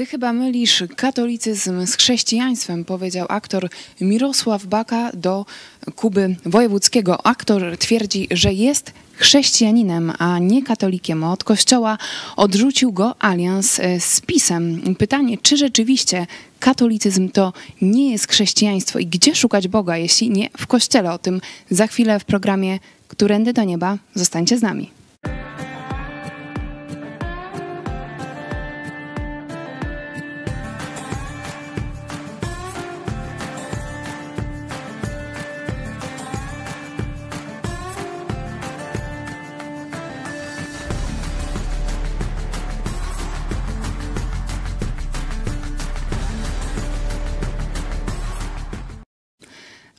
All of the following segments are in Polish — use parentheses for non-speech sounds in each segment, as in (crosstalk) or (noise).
Ty chyba mylisz katolicyzm z chrześcijaństwem, powiedział aktor Mirosław Baka do Kuby Wojewódzkiego. Aktor twierdzi, że jest chrześcijaninem, a nie katolikiem. Od kościoła odrzucił go alians e, z pisem. Pytanie, czy rzeczywiście katolicyzm to nie jest chrześcijaństwo i gdzie szukać Boga, jeśli nie w kościele? O tym za chwilę w programie Którędy do nieba. Zostańcie z nami.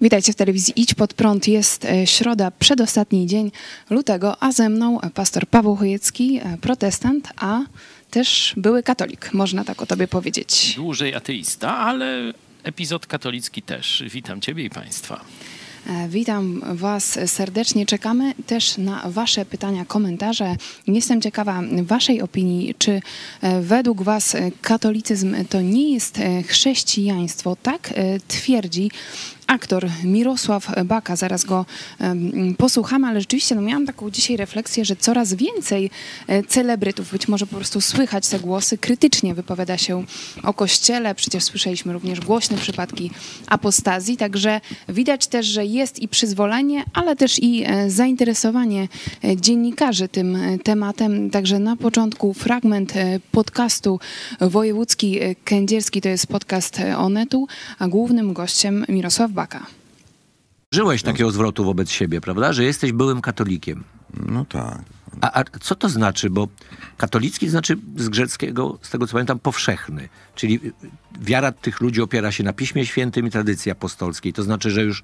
Witajcie w telewizji Idź Pod Prąd. Jest e, środa, przedostatni dzień lutego, a ze mną pastor Paweł Chojecki, e, protestant, a też były katolik, można tak o tobie powiedzieć. Dłużej ateista, ale epizod katolicki też. Witam ciebie i państwa. E, witam Was serdecznie. Czekamy też na Wasze pytania, komentarze. Jestem ciekawa Waszej opinii, czy według Was katolicyzm to nie jest chrześcijaństwo? Tak twierdzi aktor Mirosław Baka. Zaraz go posłuchamy, ale rzeczywiście no, miałam taką dzisiaj refleksję, że coraz więcej e, celebrytów, być może po prostu słychać te głosy, krytycznie wypowiada się o Kościele. Przecież słyszeliśmy również głośne przypadki apostazji, także widać też, że jest i przyzwolenie, ale też i e, zainteresowanie e, dziennikarzy tym tematem. Także na początku fragment podcastu Wojewódzki Kędzierski, to jest podcast Onetu, a głównym gościem Mirosław Baka. Baka. Żyłeś takiego zwrotu wobec siebie, prawda? Że jesteś byłym katolikiem. No tak. A, a, co to znaczy? Bo katolicki znaczy z greckiego, z tego co pamiętam, powszechny. Czyli wiara tych ludzi opiera się na Piśmie Świętym i tradycji apostolskiej. To znaczy, że już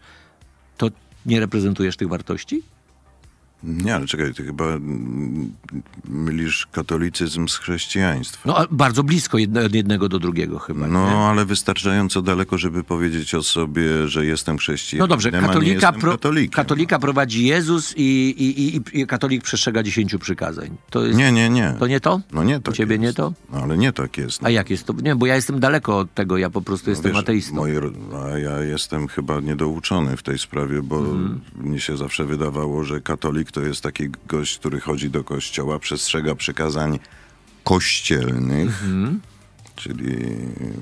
to nie reprezentujesz tych wartości? Nie, ale czekaj, ty chyba mylisz katolicyzm z chrześcijaństwem. No, bardzo blisko jedne, od jednego do drugiego chyba. No, nie? ale wystarczająco daleko, żeby powiedzieć o sobie, że jestem chrześcijaninem, No dobrze, katolika, pro, katolika prowadzi Jezus i, i, i, i katolik przestrzega dziesięciu przykazań. To jest, Nie, nie, nie. To nie to? No nie U tak ciebie jest. nie to? No, ale nie tak jest. A jak jest to? Nie, bo ja jestem daleko od tego, ja po prostu jestem Wiesz, ateistą. moje a ja jestem chyba niedouczony w tej sprawie, bo Mhm. mnie się zawsze wydawało, że katolik to jest taki gość, który chodzi do kościoła, przestrzega przykazań kościelnych, Mhm. czyli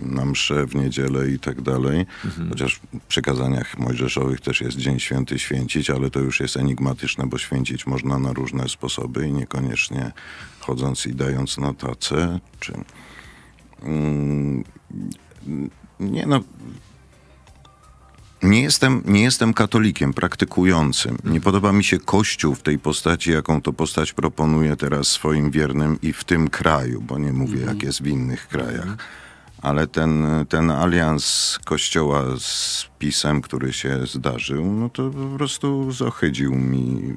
na msze w niedzielę i tak dalej. Mhm. Chociaż w przykazaniach mojżeszowych też jest Dzień Święty święcić, ale to już jest enigmatyczne, bo święcić można na różne sposoby i niekoniecznie chodząc i dając na tacę, czy... Mm, nie no. Nie jestem, nie jestem katolikiem praktykującym. Nie podoba mi się Kościół w tej postaci, jaką to postać proponuje teraz swoim wiernym i w tym kraju, bo nie mówię, jak jest w innych krajach. Ale ten, ten alians Kościoła z pisem, który się zdarzył, no to po prostu zohydził mi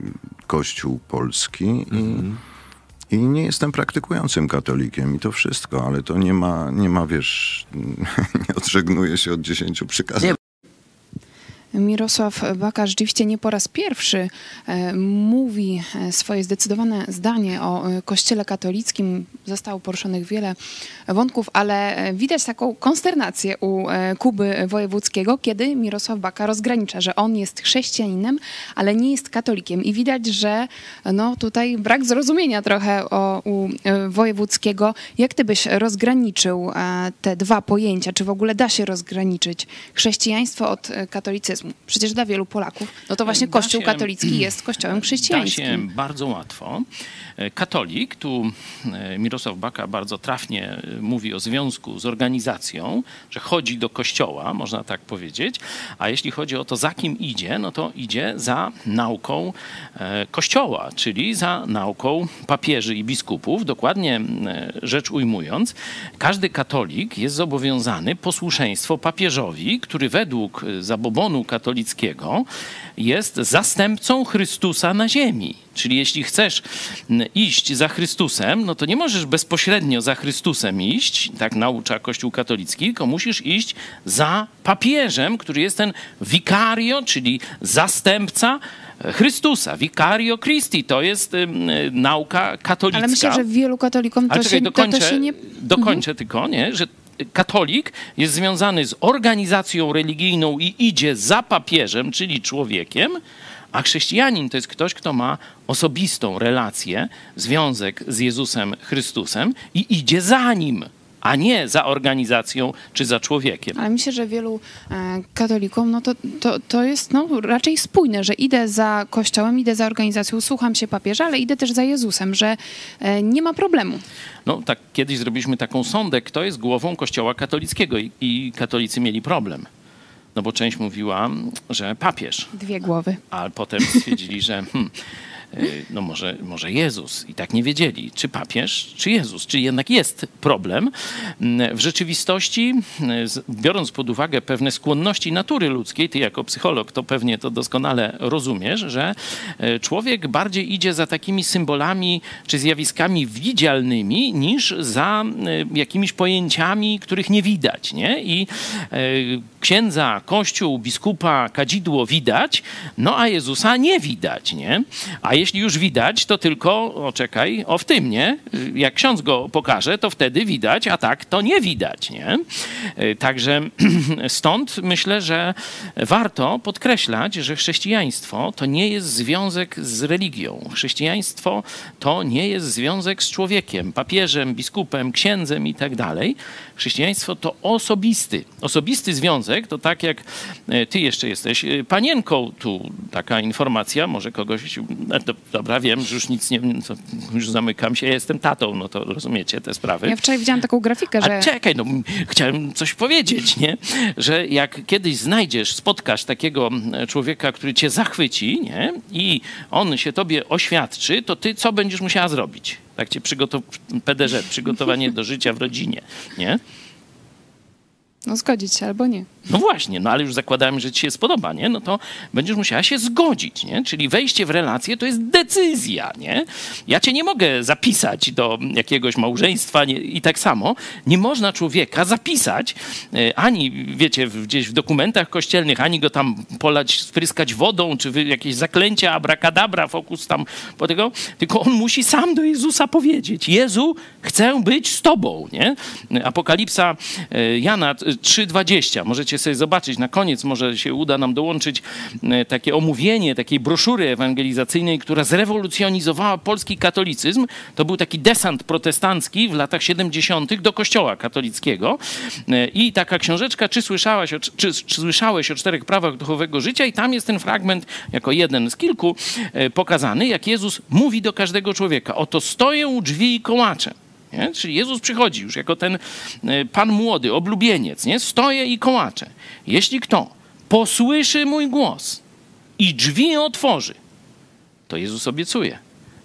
Kościół polski i, i nie jestem praktykującym katolikiem i to wszystko, ale to nie ma, nie ma wiesz, (laughs) nie odżegnuję się od dziesięciu przykazań. Nie, Mirosław Baka rzeczywiście nie po raz pierwszy e, mówi e, swoje zdecydowane zdanie o e, Kościele katolickim. Zostało poruszonych wiele wątków, ale widać taką konsternację u Kuby Wojewódzkiego, kiedy Mirosław Baka rozgranicza, że on jest chrześcijaninem, ale nie jest katolikiem. I widać, że no, tutaj brak zrozumienia trochę o, u Wojewódzkiego. Jak ty byś rozgraniczył te dwa pojęcia? Czy w ogóle da się rozgraniczyć chrześcijaństwo od e, katolicyzmu? Przecież dla wielu Polaków, no to właśnie Da Kościół się- katolicki jest kościołem Da się chrześcijańskim. bardzo łatwo. E, Katolik, tu e, Mirosław Baka bardzo trafnie e, mówi o związku z organizacją, że chodzi do kościoła, można tak powiedzieć, a jeśli chodzi o to, za kim idzie, no to idzie za nauką kościoła, czyli za nauką papieży i biskupów. Dokładnie rzecz ujmując, każdy katolik jest zobowiązany posłuszeństwo papieżowi, który według zabobonu katolickiego jest zastępcą Chrystusa na ziemi. Czyli jeśli chcesz iść za Chrystusem, no to nie możesz bezpośrednio za Chrystusem iść, tak naucza Kościół katolicki, tylko musisz iść za papieżem, który jest ten vicario, czyli zastępca Chrystusa, Vicario Christi, to jest y, nauka katolicka. Ale myślę, że wielu katolikom to, Ale czekaj, się, dokończę, to, to się nie... dokończę tylko, nie? że katolik jest związany z organizacją religijną i idzie za papieżem, czyli człowiekiem, a chrześcijanin to jest ktoś, kto ma osobistą relację, związek z Jezusem Chrystusem i idzie za nim, a nie za organizacją czy za człowiekiem. Ale myślę, że wielu e, katolikom, no to, to, to jest no, raczej spójne, że idę za kościołem, idę za organizacją, słucham się papieża, ale idę też za Jezusem, że e, nie ma problemu. No tak, kiedyś zrobiliśmy taką sondę, kto jest głową kościoła katolickiego i, i katolicy mieli problem. No bo część mówiła, że papież, Dwie głowy. a potem stwierdzili, że hmm, y, no może, może Jezus. I tak nie wiedzieli, czy papież, czy Jezus, czy jednak jest problem. Mm, W rzeczywistości, z- biorąc pod uwagę pewne skłonności natury ludzkiej, ty jako psycholog to pewnie to doskonale rozumiesz, że y, człowiek bardziej idzie za takimi symbolami czy zjawiskami widzialnymi niż za y, jakimiś pojęciami, których nie widać. Nie? I y, księdza, kościół, biskupa, kadzidło widać, no a Jezusa nie widać, nie? A jeśli już widać, to tylko, o czekaj, o w tym, nie? Jak ksiądz go pokaże, to wtedy widać, a tak to nie widać, nie? Y, Także (clears throat) stąd myślę, że warto podkreślać, że chrześcijaństwo to nie jest związek z religią. Chrześcijaństwo to nie jest związek z człowiekiem, papieżem, biskupem, księdzem i tak dalej. Chrześcijaństwo to osobisty, osobisty związek, to tak jak e, ty jeszcze jesteś e, panienką, tu taka informacja, może kogoś, e, do- dobra, wiem, że już nic nie, już zamykam się, ja jestem tatą, no to rozumiecie te sprawy. Ja wczoraj widziałam taką grafikę, że A czekaj, no chciałem coś powiedzieć, nie? Że jak kiedyś znajdziesz, spotkasz takiego człowieka, który cię zachwyci, nie? I on się tobie oświadczy, to ty co będziesz musiała zrobić? Cię przygotow... PDŻ, przygotowanie do życia w rodzinie, nie? No zgodzić się albo nie. No właśnie, no ale już zakładamy, że ci się spodoba, nie? No to będziesz musiała się zgodzić, nie? Czyli wejście w relację to jest decyzja, nie? Ja cię nie mogę zapisać do jakiegoś małżeństwa nie? i tak samo nie można człowieka zapisać e, ani, wiecie, gdzieś w dokumentach kościelnych, ani go tam polać, spryskać wodą, czy jakieś zaklęcia, abracadabra, fokus tam po tego, tylko on musi sam do Jezusa powiedzieć, Jezu, chcę być z tobą, nie? Apokalipsa e, Jana 3,20. Możecie sobie zobaczyć, na koniec może się uda nam dołączyć e, takie omówienie takiej broszury ewangelizacyjnej, która zrewolucjonizowała polski katolicyzm. To był taki desant protestancki w latach 70. do kościoła katolickiego. E, I taka książeczka, czy słyszałaś o, czy, czy słyszałeś o czterech prawach duchowego życia i tam jest ten fragment jako jeden z kilku e, pokazany, jak Jezus mówi do każdego człowieka. Oto stoję u drzwi i kołaczę. Nie? Czyli Jezus przychodzi już jako ten e, pan młody, oblubieniec, nie? stoję i kołaczę. Jeśli kto posłyszy mój głos i drzwi otworzy, to Jezus obiecuje.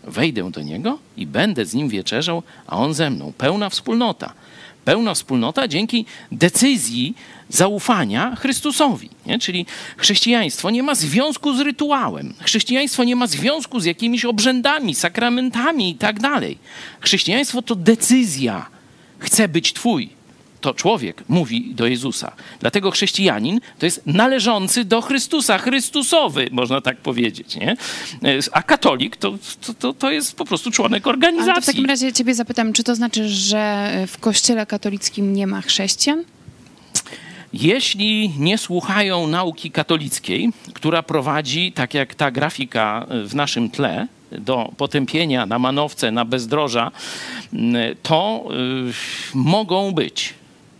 Wejdę do niego i będę z nim wieczerzał, a on ze mną. Pełna wspólnota. Pełna wspólnota dzięki decyzji zaufania Chrystusowi. Nie? Czyli chrześcijaństwo nie ma związku z rytuałem. Chrześcijaństwo nie ma związku z jakimiś obrzędami, sakramentami i tak dalej. Chrześcijaństwo to decyzja. Chcę być Twój. To człowiek mówi do Jezusa. Dlatego chrześcijanin to jest należący do Chrystusa, Chrystusowy, można tak powiedzieć. Nie? A katolik to, to, to, jest po prostu członek Ale to w organizacji. takim razie ciebie zapytam, czy to znaczy, że w kościele katolickim nie ma chrześcijan? Jeśli nie słuchają nauki katolickiej, która prowadzi, tak jak ta grafika w naszym tle, do potępienia na manowce, na bezdroża, to y, mogą być.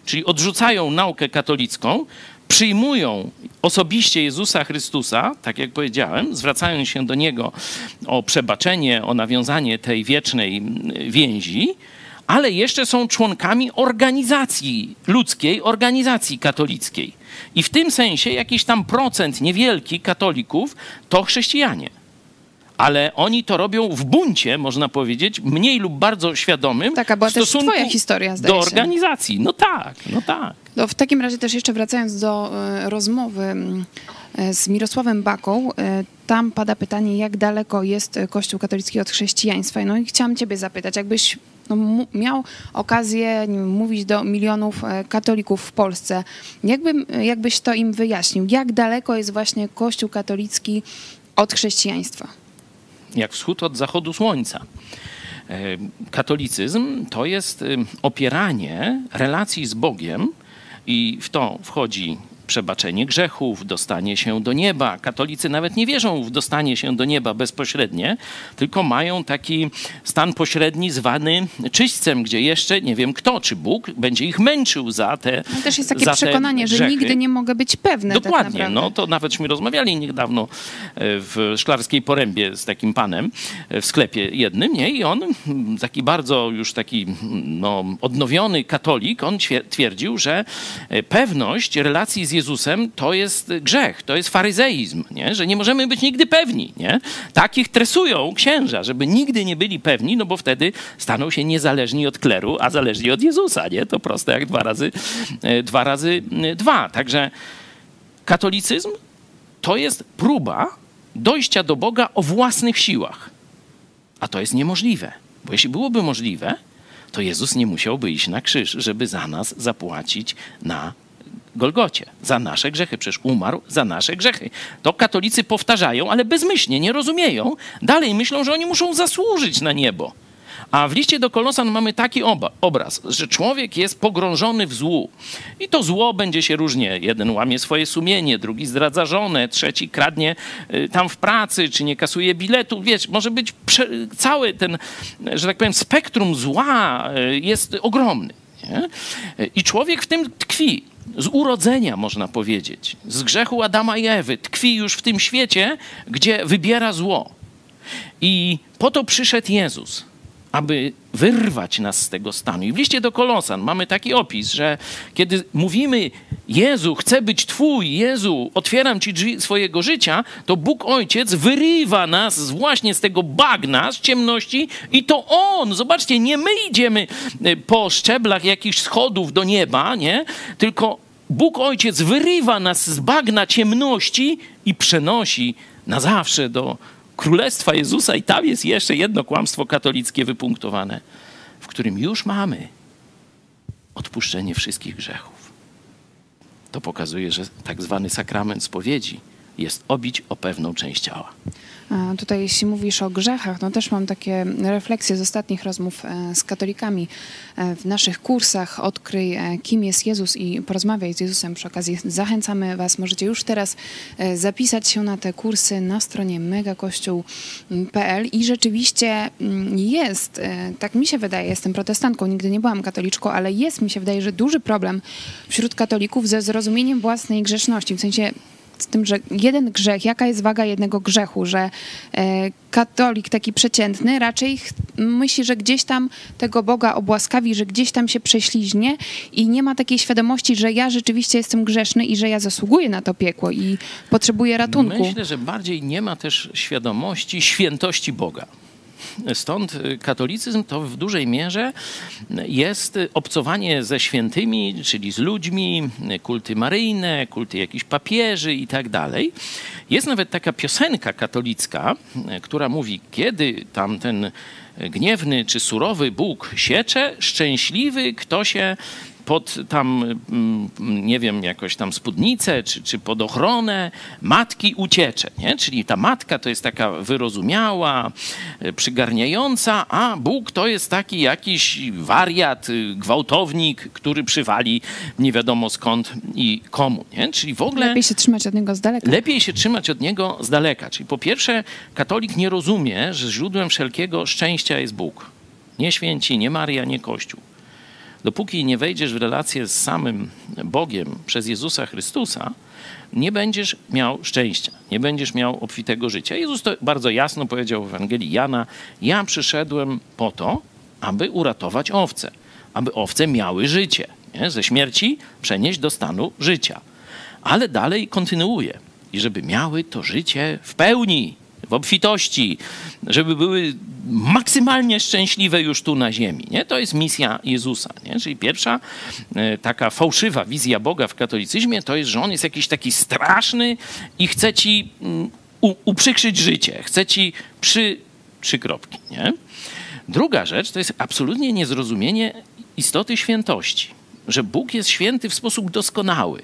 Czyli odrzucają naukę katolicką, przyjmują osobiście Jezusa Chrystusa, tak jak powiedziałem, zwracają się do Niego o przebaczenie, o nawiązanie tej wiecznej więzi, ale jeszcze są członkami organizacji ludzkiej, organizacji katolickiej. I w tym sensie jakiś tam procent niewielki katolików to chrześcijanie. Ale oni to robią w buncie, można powiedzieć, mniej lub bardzo świadomym. Taka była w też twoja historia, zdaje Do organizacji. No tak, no tak. No, w takim razie też jeszcze wracając do e, rozmowy e, z Mirosławem Baką, e, tam pada pytanie, jak daleko jest Kościół katolicki od chrześcijaństwa. No i chciałam ciebie zapytać, jakbyś no, miał okazję wiem, mówić do milionów katolików w Polsce, jakby, jakbyś to im wyjaśnił? Jak daleko jest właśnie Kościół katolicki od chrześcijaństwa? Jak wschód od zachodu słońca. E, katolicyzm to jest e, opieranie relacji z Bogiem i w to wchodzi przebaczenie grzechów, dostanie się do nieba. Katolicy nawet nie wierzą w dostanie się do nieba bezpośrednie, tylko mają taki stan pośredni zwany czyśćcem, gdzie jeszcze nie wiem kto, czy Bóg będzie ich męczył za te No też jest takie przekonanie, że nigdy nie mogę być pewny tak Dokładnie, naprawdę. no to nawetśmy rozmawiali niedawno e, w Szklarskiej Porębie z takim panem e, w sklepie jednym, nie? I on, mm, taki bardzo już taki mm, no, odnowiony katolik, on twierdził, że e, pewność relacji z Jezusem to jest grzech, to jest faryzeizm, nie? Że nie możemy być nigdy pewni, nie? Takich tresują księża, żeby nigdy nie byli pewni, no bo wtedy staną się niezależni od kleru, a zależni od Jezusa, nie? To proste jak dwa razy, e, dwa razy mm, dwa. Także katolicyzm to jest próba dojścia do Boga o własnych siłach. A to jest niemożliwe, bo jeśli byłoby możliwe, to Jezus nie musiałby iść na krzyż, żeby za nas zapłacić na Golgocie, za nasze grzechy. Przecież umarł za nasze grzechy. To katolicy powtarzają, ale bezmyślnie, nie rozumieją. Dalej myślą, że oni muszą zasłużyć na niebo. A w liście do Kolosan mamy taki oba, obraz, że człowiek jest pogrążony w złu. I to zło będzie się różnie. Jeden łamie swoje sumienie, drugi zdradza żonę, trzeci kradnie y, tam w pracy, czy nie kasuje biletu. Wiesz, może być prze, cały ten, że tak powiem, spektrum zła y, jest ogromny. Nie? I człowiek w tym tkwi. Z urodzenia, można powiedzieć. Z grzechu Adama i Ewy. Tkwi już w tym świecie, gdzie wybiera zło. I po to przyszedł Jezus, aby wyrwać nas z tego stanu. I w liście do Kolosan mamy taki opis, że kiedy mówimy Jezu, chcę być Twój, Jezu, otwieram Ci drzwi swojego życia, to Bóg Ojciec wyrywa nas właśnie z tego bagna, z ciemności i to On, zobaczcie, nie my idziemy e, po szczeblach jakichś schodów do nieba, nie? Tylko Bóg Ojciec wyrywa nas z bagna ciemności i przenosi na zawsze do Królestwa Jezusa. I tam jest jeszcze jedno kłamstwo katolickie wypunktowane, w którym już mamy odpuszczenie wszystkich grzechów. To pokazuje, że tak zwany sakrament spowiedzi jest obić o pewną część ciała. A tutaj jeśli mówisz o grzechach, no też mam takie refleksje z ostatnich rozmów e, z katolikami e, w naszych kursach. Odkryj, e, kim jest Jezus i porozmawiaj z Jezusem. Przy okazji zachęcamy Was, możecie już teraz zapisać się na te kursy na stronie megakościół.pl i rzeczywiście mm, jest, tak mi się wydaje, jestem protestantką, nigdy nie byłam katoliczką, ale jest, mi się wydaje, że duży problem wśród katolików ze zrozumieniem własnej grzeszności, w sensie z tym, że jeden grzech, jaka jest waga jednego grzechu, że e, katolik taki przeciętny raczej myśli, że gdzieś tam tego Boga obłaskawi, że gdzieś tam się prześliźnie i nie ma takiej świadomości, że ja rzeczywiście jestem grzeszny i że ja zasługuję na to piekło i potrzebuję ratunku. Myślę, że bardziej nie ma też świadomości świętości Boga. Stąd katolicyzm to w dużej mierze jest obcowanie ze świętymi, czyli z ludźmi, kulty maryjne, kulty jakichś papieży i tak dalej. Jest nawet taka piosenka katolicka, która mówi, kiedy tam ten gniewny czy surowy Bóg siecze, szczęśliwy kto się pod tam, mm, nie wiem, jakoś tam spódnicę, czy, czy pod ochronę matki uciecze, nie? Czyli ta matka to jest taka wyrozumiała, e, przygarniająca, a Bóg to jest taki jakiś wariat, y, gwałtownik, który przywali nie wiadomo skąd i komu, nie? Czyli w ogóle... Lepiej się trzymać od niego z daleka. Lepiej się trzymać od niego z daleka. Czyli po pierwsze, katolik nie rozumie, że źródłem wszelkiego szczęścia jest Bóg. Nie święci, nie Maria, nie Kościół. Dopóki nie wejdziesz w relację z samym Bogiem przez Jezusa Chrystusa, nie będziesz miał szczęścia, nie będziesz miał obfitego życia. Jezus to bardzo jasno powiedział w Ewangelii Jana: Ja przyszedłem po to, aby uratować owce, aby owce miały życie, nie? ze śmierci przenieść do stanu życia. Ale dalej kontynuuje. I żeby miały to życie w pełni, w obfitości, żeby były maksymalnie szczęśliwe już tu na ziemi. Nie? To jest misja Jezusa. Nie? Czyli pierwsza e, taka fałszywa wizja Boga w katolicyzmie to jest, że On jest jakiś taki straszny i chce ci mm, uprzykrzyć życie, chce ci przy trzy kropki. Nie? Druga rzecz to jest absolutnie niezrozumienie istoty świętości, że Bóg jest święty w sposób doskonały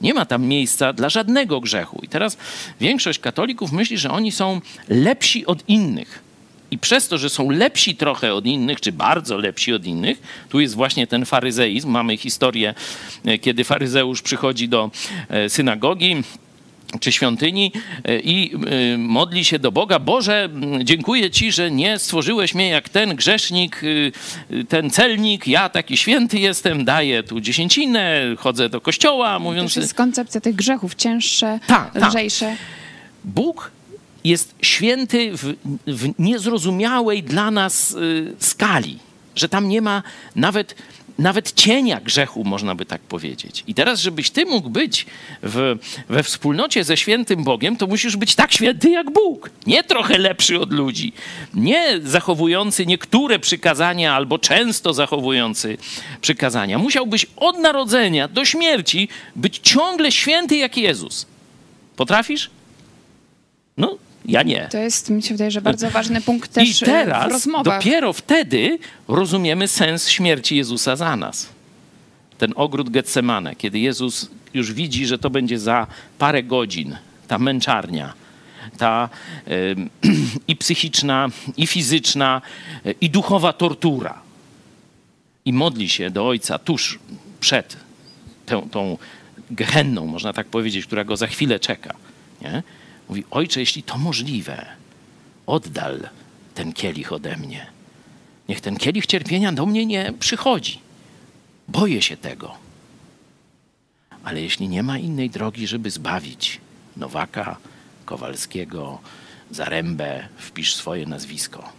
Nie ma tam miejsca dla żadnego grzechu. I teraz większość katolików myśli, że oni są lepsi od innych. I przez to, że są lepsi trochę od innych, czy bardzo lepsi od innych, tu jest właśnie ten faryzeizm. Mamy historię, e, kiedy faryzeusz przychodzi do e, synagogi czy świątyni e, i modli się do Boga: Boże, dziękuję Ci, że nie stworzyłeś mnie jak ten grzesznik, ten celnik. Ja taki święty jestem, daję tu dziesięcinę, chodzę do kościoła, mówiąc. To jest koncepcja tych grzechów cięższe, ta, ta. lżejsze. Bóg jest święty w, w niezrozumiałej dla nas y, skali, że tam nie ma nawet, nawet cienia grzechu, można by tak powiedzieć. I teraz, żebyś ty mógł być w, we wspólnocie ze świętym Bogiem, to musisz być tak święty jak Bóg. Nie trochę lepszy od ludzi. Nie zachowujący niektóre przykazania albo często zachowujący przykazania. Musiałbyś od narodzenia do śmierci być ciągle święty jak Jezus. Potrafisz? No, ja nie. To jest, mi się wydaje, że bardzo (laughs) ważny punkt też I teraz, w rozmowach. dopiero wtedy rozumiemy sens śmierci Jezusa za nas. Ten ogród Getsemane, kiedy Jezus już widzi, że to będzie za parę godzin, ta męczarnia, ta y, (clears throat) i psychiczna, i fizyczna, y, i duchowa tortura. I modli się do Ojca tuż przed tą, tą gehenną, można tak powiedzieć, która go za chwilę czeka. Nie? Mówi, ojcze, jeśli to możliwe, oddal ten kielich ode mnie. Niech ten kielich cierpienia do mnie nie przychodzi. Boję się tego. Ale jeśli nie ma innej drogi, żeby zbawić Nowaka, Kowalskiego, Zarębę, wpisz swoje nazwisko.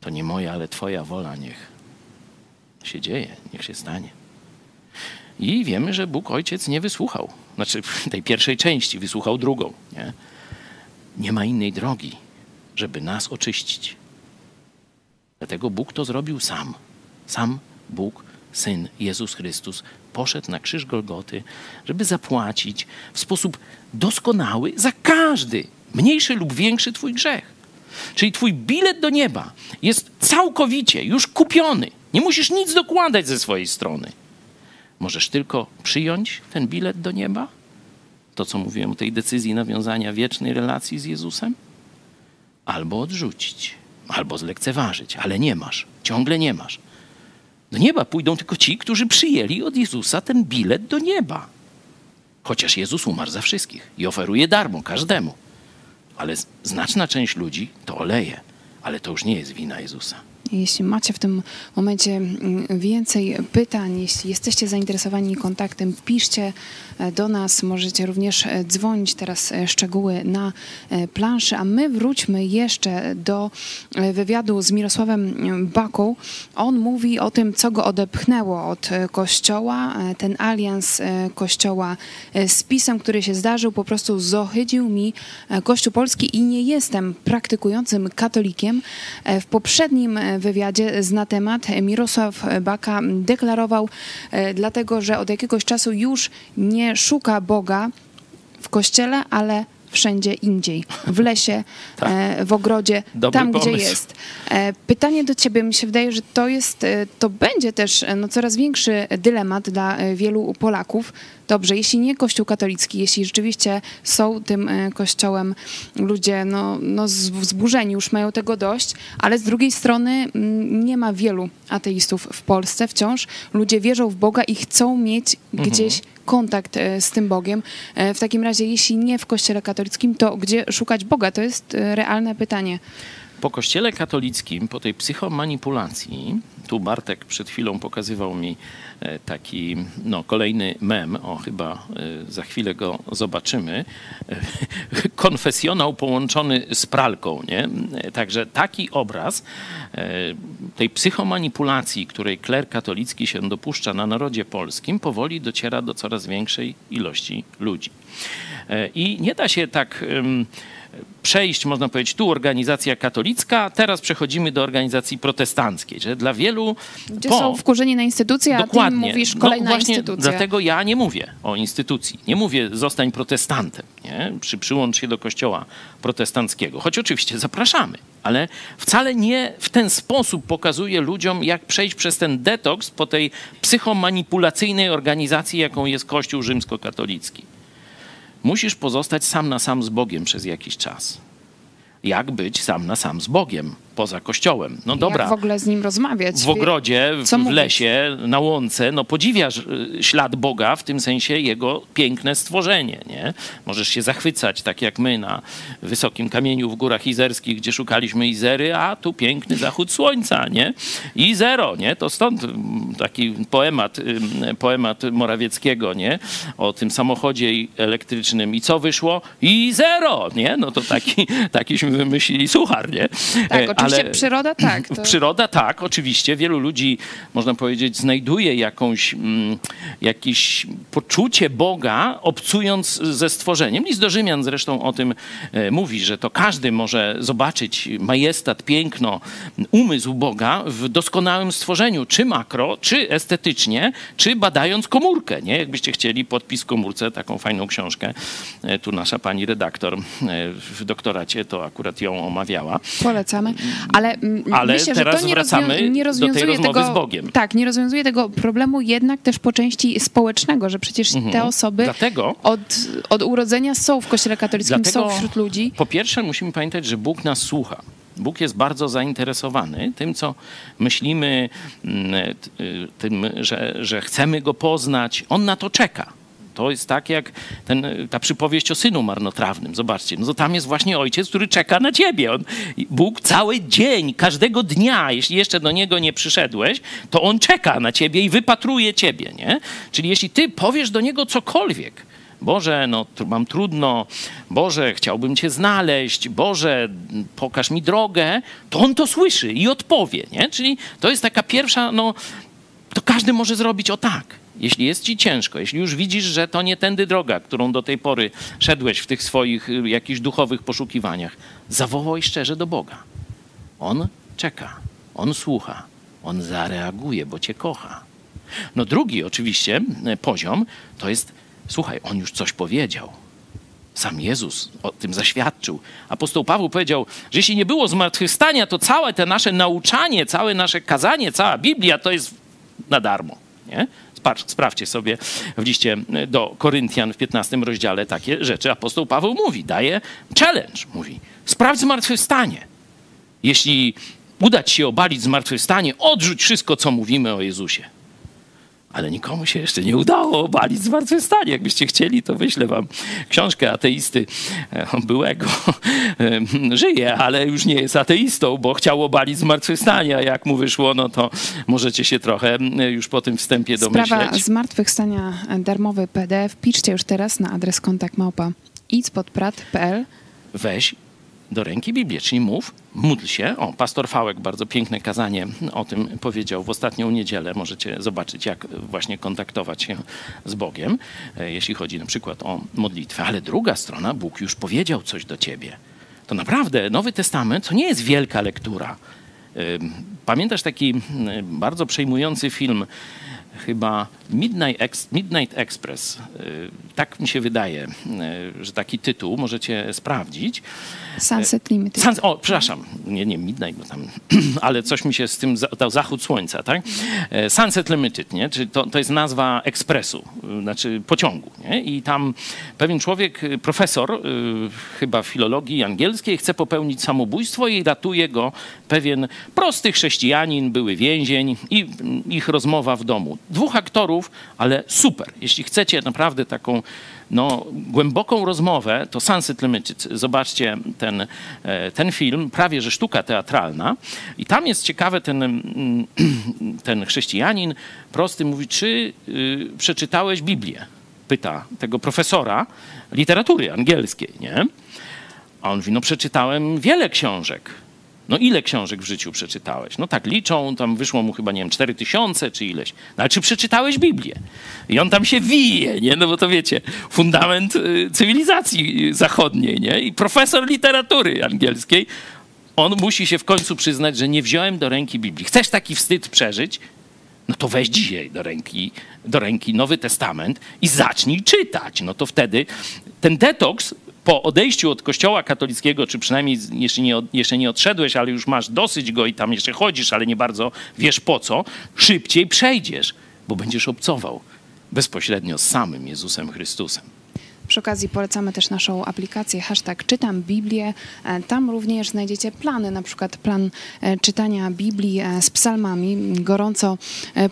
To nie moja, ale Twoja wola niech się dzieje, niech się stanie. I wiemy, że Bóg Ojciec nie wysłuchał. Znaczy (laughs) tej pierwszej części, wysłuchał drugą. Nie, nie ma innej drogi, żeby nas oczyścić. Dlatego Bóg to zrobił sam. Sam Bóg, Syn Jezus Chrystus, poszedł na krzyż Golgoty, żeby zapłacić w sposób doskonały za każdy, mniejszy lub większy Twój grzech. Czyli Twój bilet do nieba jest całkowicie już kupiony. Nie musisz nic dokładać ze swojej strony. Możesz tylko przyjąć ten bilet do nieba? To, co mówiłem o tej decyzji nawiązania wiecznej relacji z Jezusem? Albo odrzucić, albo zlekceważyć, ale nie masz, ciągle nie masz. Do nieba pójdą tylko ci, którzy przyjęli od Jezusa ten bilet do nieba. Chociaż Jezus umarł za wszystkich i oferuje darmo każdemu. Ale znaczna część ludzi to oleje, ale to już nie jest wina Jezusa. Jeśli macie w tym momencie mm, więcej pytań, jeśli jesteście zainteresowani kontaktem, piszcie e, do nas. Możecie również e, dzwonić teraz e, szczegóły na planszy, a my wróćmy jeszcze do wywiadu z Mirosławem Baką. On mówi o tym, co go odepchnęło od kościoła. Ten alians kościoła z pisem, który się zdarzył, po prostu zohydził mi Kościół Polski i nie jestem praktykującym katolikiem. W poprzednim wywiadzie na temat. Mirosław Baka deklarował, e, dlatego że od jakiegoś czasu już nie szuka Boga w kościele, ale wszędzie indziej, w lesie, tak. E, w ogrodzie, Dobry tam pomysł. gdzie jest. E, pytanie do ciebie, mi się wydaje, że to jest, to będzie też no, coraz większy dylemat dla wielu Polaków, Dobrze, jeśli nie Kościół katolicki, jeśli rzeczywiście są tym e, kościołem ludzie no, no zburzeni, już mają tego dość, ale z drugiej strony mm, nie ma wielu ateistów w Polsce wciąż. Ludzie wierzą w Boga i chcą mieć mhm. gdzieś kontakt e, z tym Bogiem. E, w takim razie, jeśli nie w Kościele katolickim, to gdzie szukać Boga? To jest realne pytanie. Po Kościele katolickim, po tej psychomanipulacji, tu Bartek przed chwilą pokazywał mi E, taki no, kolejny mem, o chyba e, za chwilę go zobaczymy, e, (laughs) konfesjonał połączony z pralką. Nie? Także taki obraz tej psychomanipulacji, której kler katolicki się dopuszcza na narodzie polskim, powoli dociera do coraz większej ilości ludzi. I nie da się tak przejść, można powiedzieć, tu organizacja katolicka, teraz przechodzimy do organizacji protestanckiej, że dla wielu... Gdzie po- są wkurzeni na instytucję, a Dokładnie. ty mówisz kolejna no właśnie instytucja. Dlatego ja nie mówię o instytucji. Nie mówię zostań protestantem, nie? Przy, przyłącz się do kościoła protestanckiego. Choć oczywiście zapraszamy, ale wcale nie w ten sposób pokazuję ludziom, jak przejść przez ten detoks po tej psychomanipulacyjnej organizacji, jaką jest Kościół rzymskokatolicki. Musisz pozostać sam na sam z Bogiem przez jakiś czas. Jak być sam na sam z Bogiem poza Kościołem? No dobra Jak w ogóle z nim rozmawiać? w ogrodzie, w, w lesie, na łące, no podziwiasz y, ślad Boga, w tym sensie jego piękne stworzenie, nie? Możesz się zachwycać, tak jak my na wysokim kamieniu w górach izerskich, gdzie szukaliśmy Izery, a tu piękny zachód słońca, nie? I zero, nie? To stąd mm, taki poemat, ym, poemat Morawieckiego, nie? O tym samochodzie elektrycznym. I co wyszło? I zero, nie? No to taki, (laughs) takiśmy wymyślili suchar, nie? Tak, E, oczywiście ale- przyroda tak. (clears throat) To... Przyroda tak, oczywiście. Wielu ludzi, można powiedzieć, znajduje jakąś, mm, jakieś poczucie Boga, obcując ze stworzeniem. List do Rzymian zresztą o tym e, mówi, że to każdy może zobaczyć majestat, piękno, umysł Boga w doskonałym stworzeniu, czy makro, czy estetycznie, czy badając komórkę. Nie? Jakbyście chcieli podpis komórce, taką fajną książkę. E, Tu nasza pani redaktor e, w doktoracie to akurat ją omawiała. Polecamy. Ale, mm, Ale myślę, teraz że to nie, rozwią- nie rozwiązuje rozmowy tego, z Bogiem. Tak, nie rozwiązuje tego problemu jednak też po części społecznego, że przecież te osoby Mhm. Dlatego- od, od urodzenia są w kościele katolickim, Dlatego są wśród ludzi. Po pierwsze, musimy pamiętać, że Bóg nas słucha. Bóg jest bardzo zainteresowany tym, co myślimy, mm, y, tym, że, że chcemy go poznać. On na to czeka. To jest tak jak ten, ta przypowieść o synu marnotrawnym. Zobaczcie, no to tam jest właśnie ojciec, który czeka na ciebie. On, Bóg cały dzień, każdego dnia, jeśli jeszcze do niego nie przyszedłeś, to on czeka na ciebie i wypatruje ciebie, nie? Czyli jeśli ty powiesz do niego cokolwiek, Boże, no mam trudno, Boże, chciałbym Cię znaleźć, Boże, pokaż mi drogę, to On to słyszy i odpowie, nie? Czyli to jest taka pierwsza, no, to każdy może zrobić o tak. Jeśli jest ci ciężko, jeśli już widzisz, że to nie tędy droga, którą do tej pory szedłeś w tych swoich y, jakichś duchowych poszukiwaniach, zawołaj szczerze do Boga. On czeka, on słucha, on zareaguje, bo cię kocha. No drugi oczywiście e, poziom to jest, słuchaj, on już coś powiedział. Sam Jezus o tym zaświadczył. Apostoł Paweł powiedział, że jeśli nie było zmartwychwstania, to całe te nasze nauczanie, całe nasze kazanie, cała Biblia to jest na darmo. Nie? Sprawdźcie sobie w liście do Koryntian w 15 rozdziale takie rzeczy. Apostoł Paweł mówi, daje challenge. Mówi, sprawdź zmartwychwstanie. Jeśli uda ci się obalić zmartwychwstanie, odrzuć wszystko, co mówimy o Jezusie. Ale nikomu się jeszcze nie udało obalić zmartwychwstanie. Jakbyście chcieli, to wyślę wam książkę ateisty e, byłego. E, Żyje, ale już nie jest ateistą, bo chciał obalić zmartwychwstanie. A jak mu wyszło, no to możecie się trochę e, już po tym wstępie Sprawa domyśleć. zmartwychwstania e, darmowy PDF piszcie już teraz na adres kontakt małpa idspodprat.pl weź do ręki Biblię, czyli mów, módl się. O, pastor Fałek bardzo piękne kazanie o tym powiedział w ostatnią niedzielę. Możecie zobaczyć, jak właśnie kontaktować się z Bogiem, e, jeśli chodzi na przykład o modlitwę. Ale druga strona, Bóg już powiedział coś do ciebie. To naprawdę Nowy Testament to nie jest wielka lektura. Ym, Pamiętasz taki bardzo przejmujący film, chyba Midnight, Ex- Midnight Express. Y, Tak mi się wydaje, y, że taki tytuł możecie sprawdzić. Sunset Limited. Sans, o, przepraszam, nie, nie Midnight, bo tam, (clears throat) ale coś mi się z tym, to zachód słońca, tak? Sunset Limited, nie? Czyli to, to jest nazwa ekspresu, y, znaczy pociągu, nie? I tam pewien człowiek, y, profesor, y, chyba filologii angielskiej, chce popełnić samobójstwo i ratuje go pewien prosty chrześcijanin, były więzień i mm, ich rozmowa w domu. Dwóch aktorów, ale super. Jeśli chcecie naprawdę taką no, głęboką rozmowę, to Sunset Limited. Zobaczcie ten, e, ten film, prawie że sztuka teatralna. I tam jest ciekawe, ten, mm, (clears throat) ten chrześcijanin prosty mówi, czy y, przeczytałeś Biblię? Pyta tego profesora literatury angielskiej, nie? A on mówi, no przeczytałem wiele książek. No ile książek w życiu przeczytałeś? No tak liczą, tam wyszło mu chyba, nie wiem, cztery tysiące czy ileś. No ale czy przeczytałeś Biblię? I on tam się wije, nie? No bo to wiecie, fundament y, cywilizacji zachodniej, nie? I profesor literatury angielskiej, on musi się w końcu przyznać, że nie wziąłem do ręki Biblii. Chcesz taki wstyd przeżyć? No to weź dzisiaj do ręki, do ręki Nowy Testament i zacznij czytać. No to wtedy ten detoks po odejściu od kościoła katolickiego, czy przynajmniej jeszcze nie, jeszcze nie odszedłeś, ale już masz dosyć go i tam jeszcze chodzisz, ale nie bardzo wiesz po co, szybciej przejdziesz, bo będziesz obcował bezpośrednio z samym Jezusem Chrystusem. Przy okazji polecamy też naszą aplikację hashtag czytam Biblię. E, Tam również znajdziecie plany, na przykład plan e, czytania Biblii e, z psalmami. Gorąco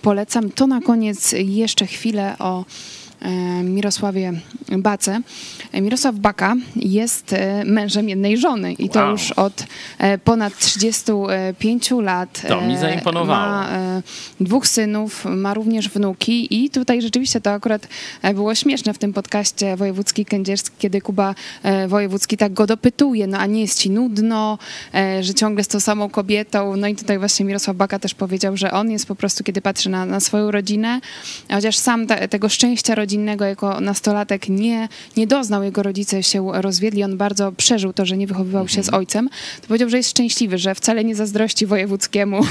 polecam. To na koniec jeszcze chwilę o Mirosławie Bace. E, Mirosław Baka jest e, mężem jednej żony i to Wow. już od e, ponad 35 lat. To mi E, zaimponowało. Ma e, dwóch synów, ma również wnuki i tutaj rzeczywiście to akurat e, było śmieszne w tym podcaście Wojewódzki Kędzierski, kiedy Kuba e, Wojewódzki tak go dopytuje, no a nie jest ci nudno, e, że ciągle z tą samą kobietą. No i tutaj właśnie Mirosław Baka też powiedział, że on jest po prostu, kiedy patrzy na, na swoją rodzinę, chociaż sam te, tego szczęścia rodzinnego jako nastolatek nie, nie doznał, jego rodzice się rozwiedli, on bardzo przeżył to, że nie wychowywał się z ojcem, to powiedział, że jest szczęśliwy, że wcale nie zazdrości Wojewódzkiemu (laughs)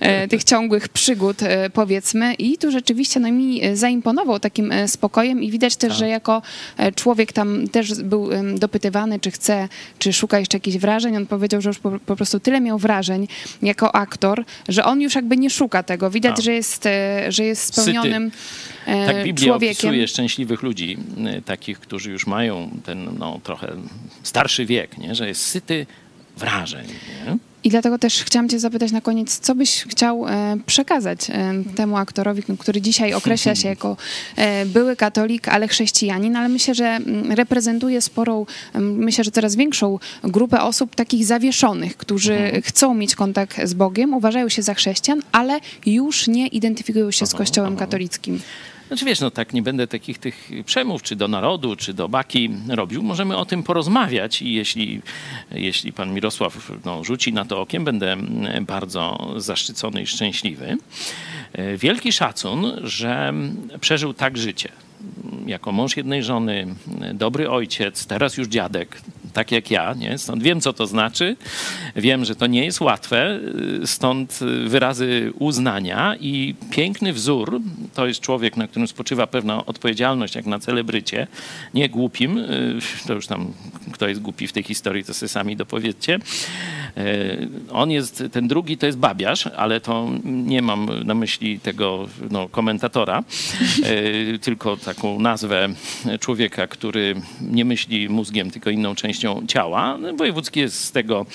e, tych ciągłych przygód, e, powiedzmy. I tu rzeczywiście no, mi e, zaimponował takim spokojem i widać też, że jako e, człowiek tam też był dopytywany, czy chce, czy szuka jeszcze jakichś wrażeń. On powiedział, że już po, po prostu tyle miał wrażeń jako aktor, że on już jakby nie szuka tego. Widać, A. że jest, że jest spełnionym Tak Biblia człowiekiem. Opisuje szczęśliwych ludzi, y, takich, którzy już mają ten no, trochę starszy wiek, nie? że jest syty wrażeń. Nie? I dlatego też chciałam cię zapytać na koniec, co byś chciał e, przekazać e, temu aktorowi, który dzisiaj określa się jako e, były katolik, ale chrześcijanin, ale myślę, że mm, reprezentuje sporą, mm, myślę, że coraz większą grupę osób takich zawieszonych, którzy chcą mieć kontakt z Bogiem, uważają się za chrześcijan, ale już nie identyfikują się z Kościołem katolickim. Znaczy wiesz, no tak nie będę takich tych przemów, czy do narodu, czy do baki robił. Możemy o tym porozmawiać i jeśli, jeśli pan Mirosław no, rzuci na to okiem, będę bardzo zaszczycony i szczęśliwy. E, Wielki szacun, że przeżył tak życie. Jako mąż jednej żony, dobry ojciec, teraz już dziadek, tak jak ja, nie? stąd wiem, co to znaczy. Wiem, że to nie jest łatwe, stąd wyrazy uznania i piękny wzór. To jest człowiek, na którym spoczywa pewna odpowiedzialność, jak na celebrycie. Nie głupim, y, to już tam kto jest głupi w tej historii, to sobie sami dopowiedzcie. Y, On jest, ten drugi to jest babiarz, ale to nie mam na myśli tego no, komentatora, y, tylko taką nazwę człowieka, który nie myśli mózgiem, tylko inną częścią ciała. No, Wojewódzki jest z tego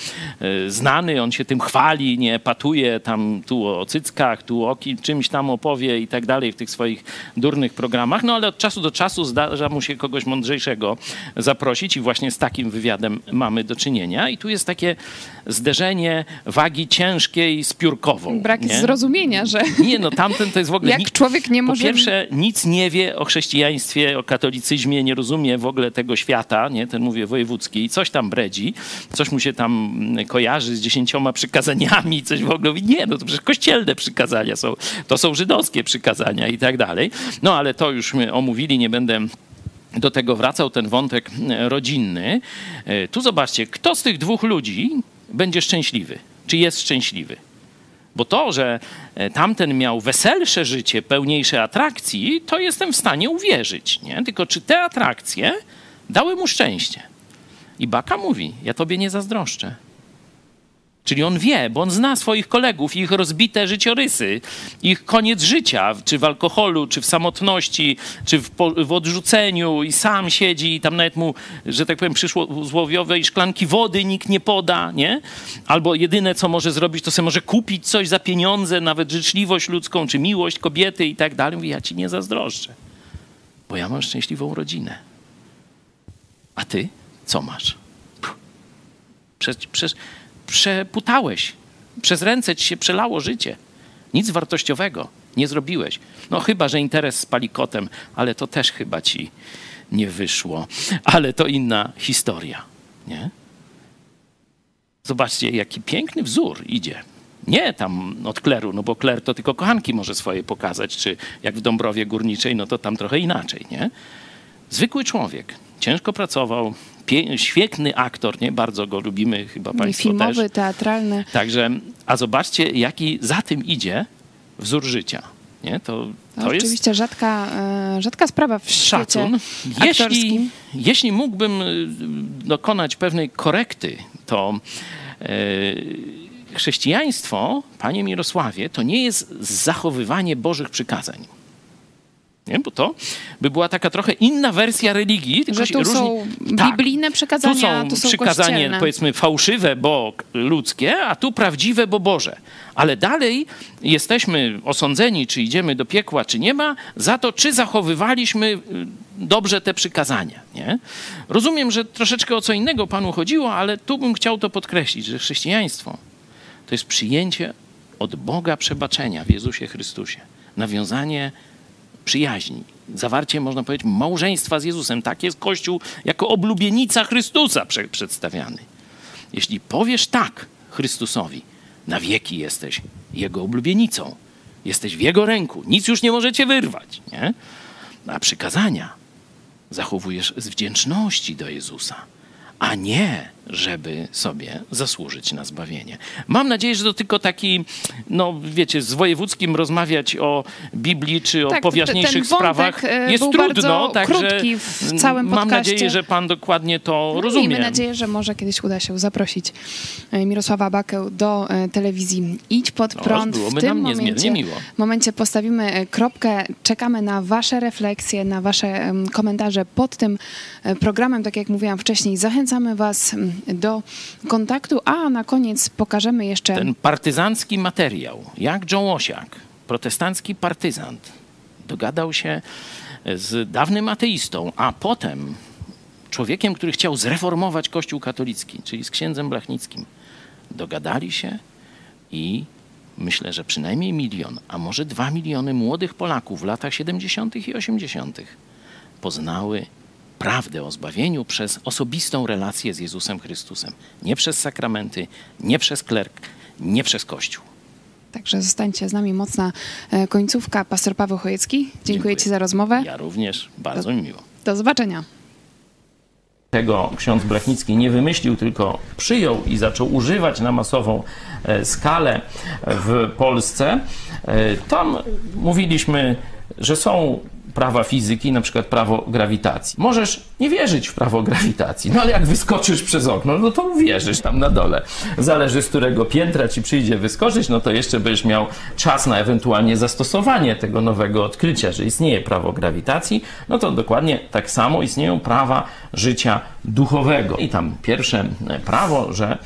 y, znany, on się tym chwali, nie patuje tam tu o cyckach, tu o czymś tam opowie i tak dalej w tych swoich durnych programach, no ale od czasu do czasu zdarza mu się kogoś mądrzejszego zaprosić i właśnie z takim wywiadem mamy do czynienia. I tu jest takie zderzenie wagi ciężkiej z piórkową. Brak nie? zrozumienia, że Nie, no tamten to jest w ogóle... (laughs) jak człowiek nie po może... pierwsze, nic nie wie o chrześcijaństwie, o katolicyzmie, nie rozumie w ogóle tego świata, nie? ten mówię wojewódzki, i coś tam bredzi, coś mu się tam mm, kojarzy z dziesięcioma przykazaniami, coś w ogóle nie, no to przecież kościelne przykazania są, to są żydowskie przykazania i tak dalej. No ale to już my omówili, nie będę do tego wracał, ten wątek e, rodzinny. E, Tu zobaczcie, kto z tych dwóch ludzi będzie szczęśliwy, czy jest szczęśliwy. Bo to, że e, tamten miał weselsze życie, pełniejsze atrakcji, to jestem w stanie uwierzyć. Nie? Tylko czy te atrakcje dały mu szczęście? I Baka mówi, ja tobie nie zazdroszczę. Czyli on wie, bo on zna swoich kolegów, ich rozbite życiorysy, ich koniec życia, czy w alkoholu, czy w samotności, czy w, po, w odrzuceniu i sam siedzi i tam nawet mu, że tak powiem, przyszło złowiowej szklanki wody nikt nie poda, nie? Albo jedyne, co może zrobić, to sobie może kupić coś za pieniądze, nawet życzliwość ludzką, czy miłość kobiety i tak dalej. Mówi, ja ci nie zazdroszczę, bo ja mam szczęśliwą rodzinę. A ty co masz? Przeputałeś. Przez ręce ci się przelało życie. Nic wartościowego nie zrobiłeś. No chyba, że interes z palikotem, ale to też chyba ci nie wyszło. Ale to inna historia, nie? Zobaczcie, jaki piękny wzór idzie. Nie tam od kleru, no bo kler to tylko kochanki może swoje pokazać, czy jak w Dąbrowie Górniczej, no to tam trochę inaczej, nie? Zwykły człowiek, ciężko pracował, świetny aktor, nie? Bardzo go lubimy, chyba państwo Filmowy, też. teatralny. Także, a zobaczcie, jaki za tym idzie wzór życia. Nie? To, To, to jest rzadka, e, rzadka sprawa w świecie szacun. Jeśli, aktorskim. jeśli mógłbym y, dokonać pewnej korekty, to e, chrześcijaństwo, panie Mirosławie, to nie jest zachowywanie Bożych przykazań. Nie? Bo to by była taka trochę inna wersja religii. Tylko Że tu różni... są Tak. biblijne przekazania, Tu są tu są przykazanie, kościelne. powiedzmy, fałszywe, bo ludzkie, a tu prawdziwe, bo Boże. Ale dalej jesteśmy osądzeni, czy idziemy do piekła, czy nie ma, za to, czy zachowywaliśmy y, dobrze te przykazania. Nie? Rozumiem, że troszeczkę o co innego Panu chodziło, ale tu bym chciał to podkreślić, że chrześcijaństwo to jest przyjęcie od Boga przebaczenia w Jezusie Chrystusie. Nawiązanie przyjaźni. Zawarcie, można powiedzieć, małżeństwa z Jezusem. Tak jest Kościół jako oblubienica Chrystusa prze- przedstawiany. Jeśli powiesz tak Chrystusowi, na wieki jesteś Jego oblubienicą. Jesteś w Jego ręku. Nic już nie możecie wyrwać. Nie? A przykazania zachowujesz z wdzięczności do Jezusa, a nie żeby sobie zasłużyć na zbawienie. Mam nadzieję, że to tylko taki, no wiecie, z wojewódzkim rozmawiać o Biblii czy o Tak, poważniejszych ten wątek, sprawach e, jest trudno, także w całym mam podcaście. nadzieję, że pan dokładnie to No, rozumie. Miejmy nadzieję, że może kiedyś uda się zaprosić e, Mirosława Bakę do e, telewizji Idź pod No, prąd. byłoby w tym nam niezmiernie momencie, miło. momencie postawimy kropkę. Czekamy na wasze refleksje, na wasze komentarze pod tym programem. Tak jak mówiłam wcześniej, zachęcamy was do kontaktu, a na koniec pokażemy jeszcze... Ten partyzancki materiał, jak John Osiak, protestancki partyzant, dogadał się z dawnym ateistą, a potem człowiekiem, który chciał zreformować Kościół katolicki, czyli z księdzem Blachnickim. Dogadali się i myślę, że przynajmniej milion, a może dwa miliony młodych Polaków w latach 70. i 80. poznały prawdę o zbawieniu przez osobistą relację z Jezusem Chrystusem. Nie przez sakramenty, nie przez klerk, nie przez Kościół. Także zostańcie z nami. Mocna e, końcówka. Pastor Paweł Chojecki, dziękuję, Dziękuję. ci za rozmowę. Ja również, bardzo mi miło. Do zobaczenia. tego ksiądz Blachnicki nie wymyślił, tylko przyjął i zaczął używać na masową e, skalę w Polsce. E, Tam mówiliśmy, że są prawa fizyki, na przykład prawo grawitacji. Możesz nie wierzyć w prawo grawitacji, no ale jak wyskoczysz przez okno, no to uwierzysz tam na dole. Zależy z którego piętra ci przyjdzie wyskoczyć, no to jeszcze będziesz miał czas na ewentualnie zastosowanie tego nowego odkrycia, że istnieje prawo grawitacji, no to dokładnie tak samo istnieją prawa życia duchowego. I tam pierwsze e, prawo, że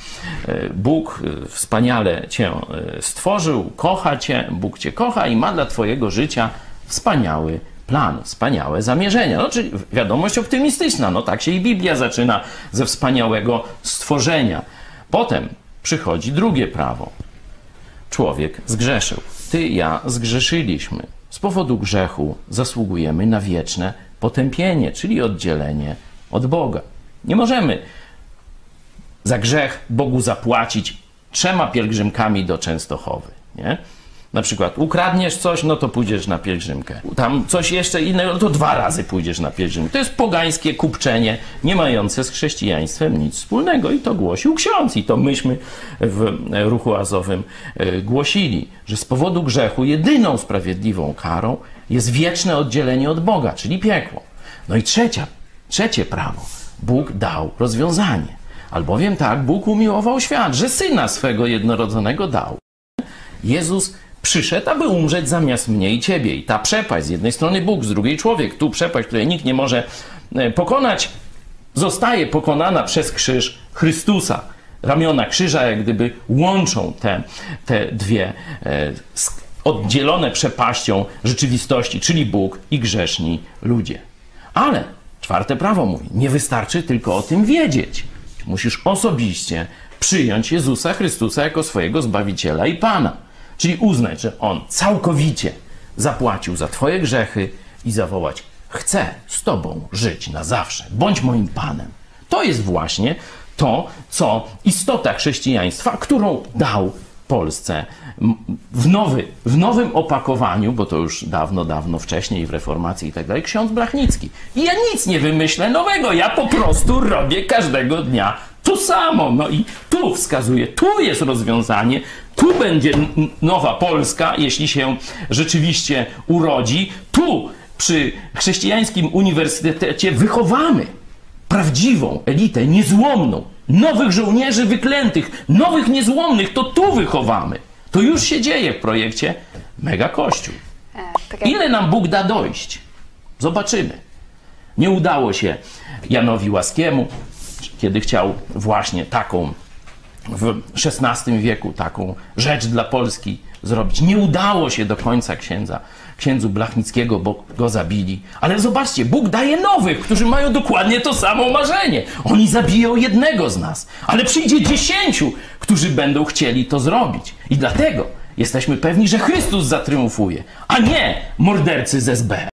e, Bóg e, wspaniale cię stworzył, kocha cię, Bóg cię kocha i ma dla twojego życia wspaniały plan, wspaniałe zamierzenia. No, czyli wiadomość optymistyczna. No tak się i Biblia zaczyna ze wspaniałego stworzenia. Potem przychodzi drugie prawo. Człowiek zgrzeszył. Ty, ja zgrzeszyliśmy. Z powodu grzechu zasługujemy na wieczne potępienie, czyli oddzielenie od Boga. Nie możemy za grzech Bogu zapłacić trzema pielgrzymkami do Częstochowy. Nie? Na przykład ukradniesz coś, no to pójdziesz na pielgrzymkę. Tam coś jeszcze innego, no to dwa razy pójdziesz na pielgrzymkę. To jest pogańskie kupczenie, nie mające z chrześcijaństwem nic wspólnego. I to głosił ksiądz. I to myśmy w ruchu azowym e, głosili, że z powodu grzechu jedyną sprawiedliwą karą jest wieczne oddzielenie od Boga, czyli piekło. No i trzecia, trzecie prawo. Bóg dał rozwiązanie. Albowiem tak Bóg umiłował świat, że syna swego jednorodzonego dał. Jezus przyszedł, aby umrzeć zamiast mnie i ciebie. I ta przepaść, z jednej strony Bóg, z drugiej człowiek, tu przepaść, której nikt nie może e, pokonać, zostaje pokonana przez krzyż Chrystusa. Ramiona krzyża jak gdyby łączą te, te dwie e, oddzielone przepaścią rzeczywistości, czyli Bóg i grzeszni ludzie. Ale czwarte prawo mówi, nie wystarczy tylko o tym wiedzieć. Musisz osobiście przyjąć Jezusa Chrystusa jako swojego Zbawiciela i Pana. Czyli uznać, że On całkowicie zapłacił za Twoje grzechy i zawołać: Chcę z Tobą żyć na zawsze. Bądź moim Panem. To jest właśnie to, co istota chrześcijaństwa, którą dał Polsce w, nowy, w nowym opakowaniu, bo to już dawno, dawno wcześniej w reformacji i tak dalej, ksiądz Blachnicki. I ja nic nie wymyślę nowego, ja po prostu robię każdego dnia to samo. No i tu wskazuję, tu jest rozwiązanie, tu będzie nowa Polska, jeśli się rzeczywiście urodzi. Tu przy chrześcijańskim uniwersytecie wychowamy prawdziwą elitę, niezłomną, nowych żołnierzy wyklętych, nowych niezłomnych, to tu wychowamy. To już się dzieje w projekcie Mega Kościół. E, tak Ile nam Bóg da dojść? Zobaczymy. Nie udało się Janowi Łaskiemu, kiedy chciał właśnie taką w XVI wieku taką rzecz dla Polski zrobić. Nie udało się do końca księdza, księdzu Blachnickiego, bo go zabili. Ale zobaczcie, Bóg daje nowych, którzy mają dokładnie to samo marzenie. Oni zabiją jednego z nas, ale przyjdzie dziesięciu, którzy będą chcieli to zrobić. I dlatego jesteśmy pewni, że Chrystus zatriumfuje, a nie mordercy z SB.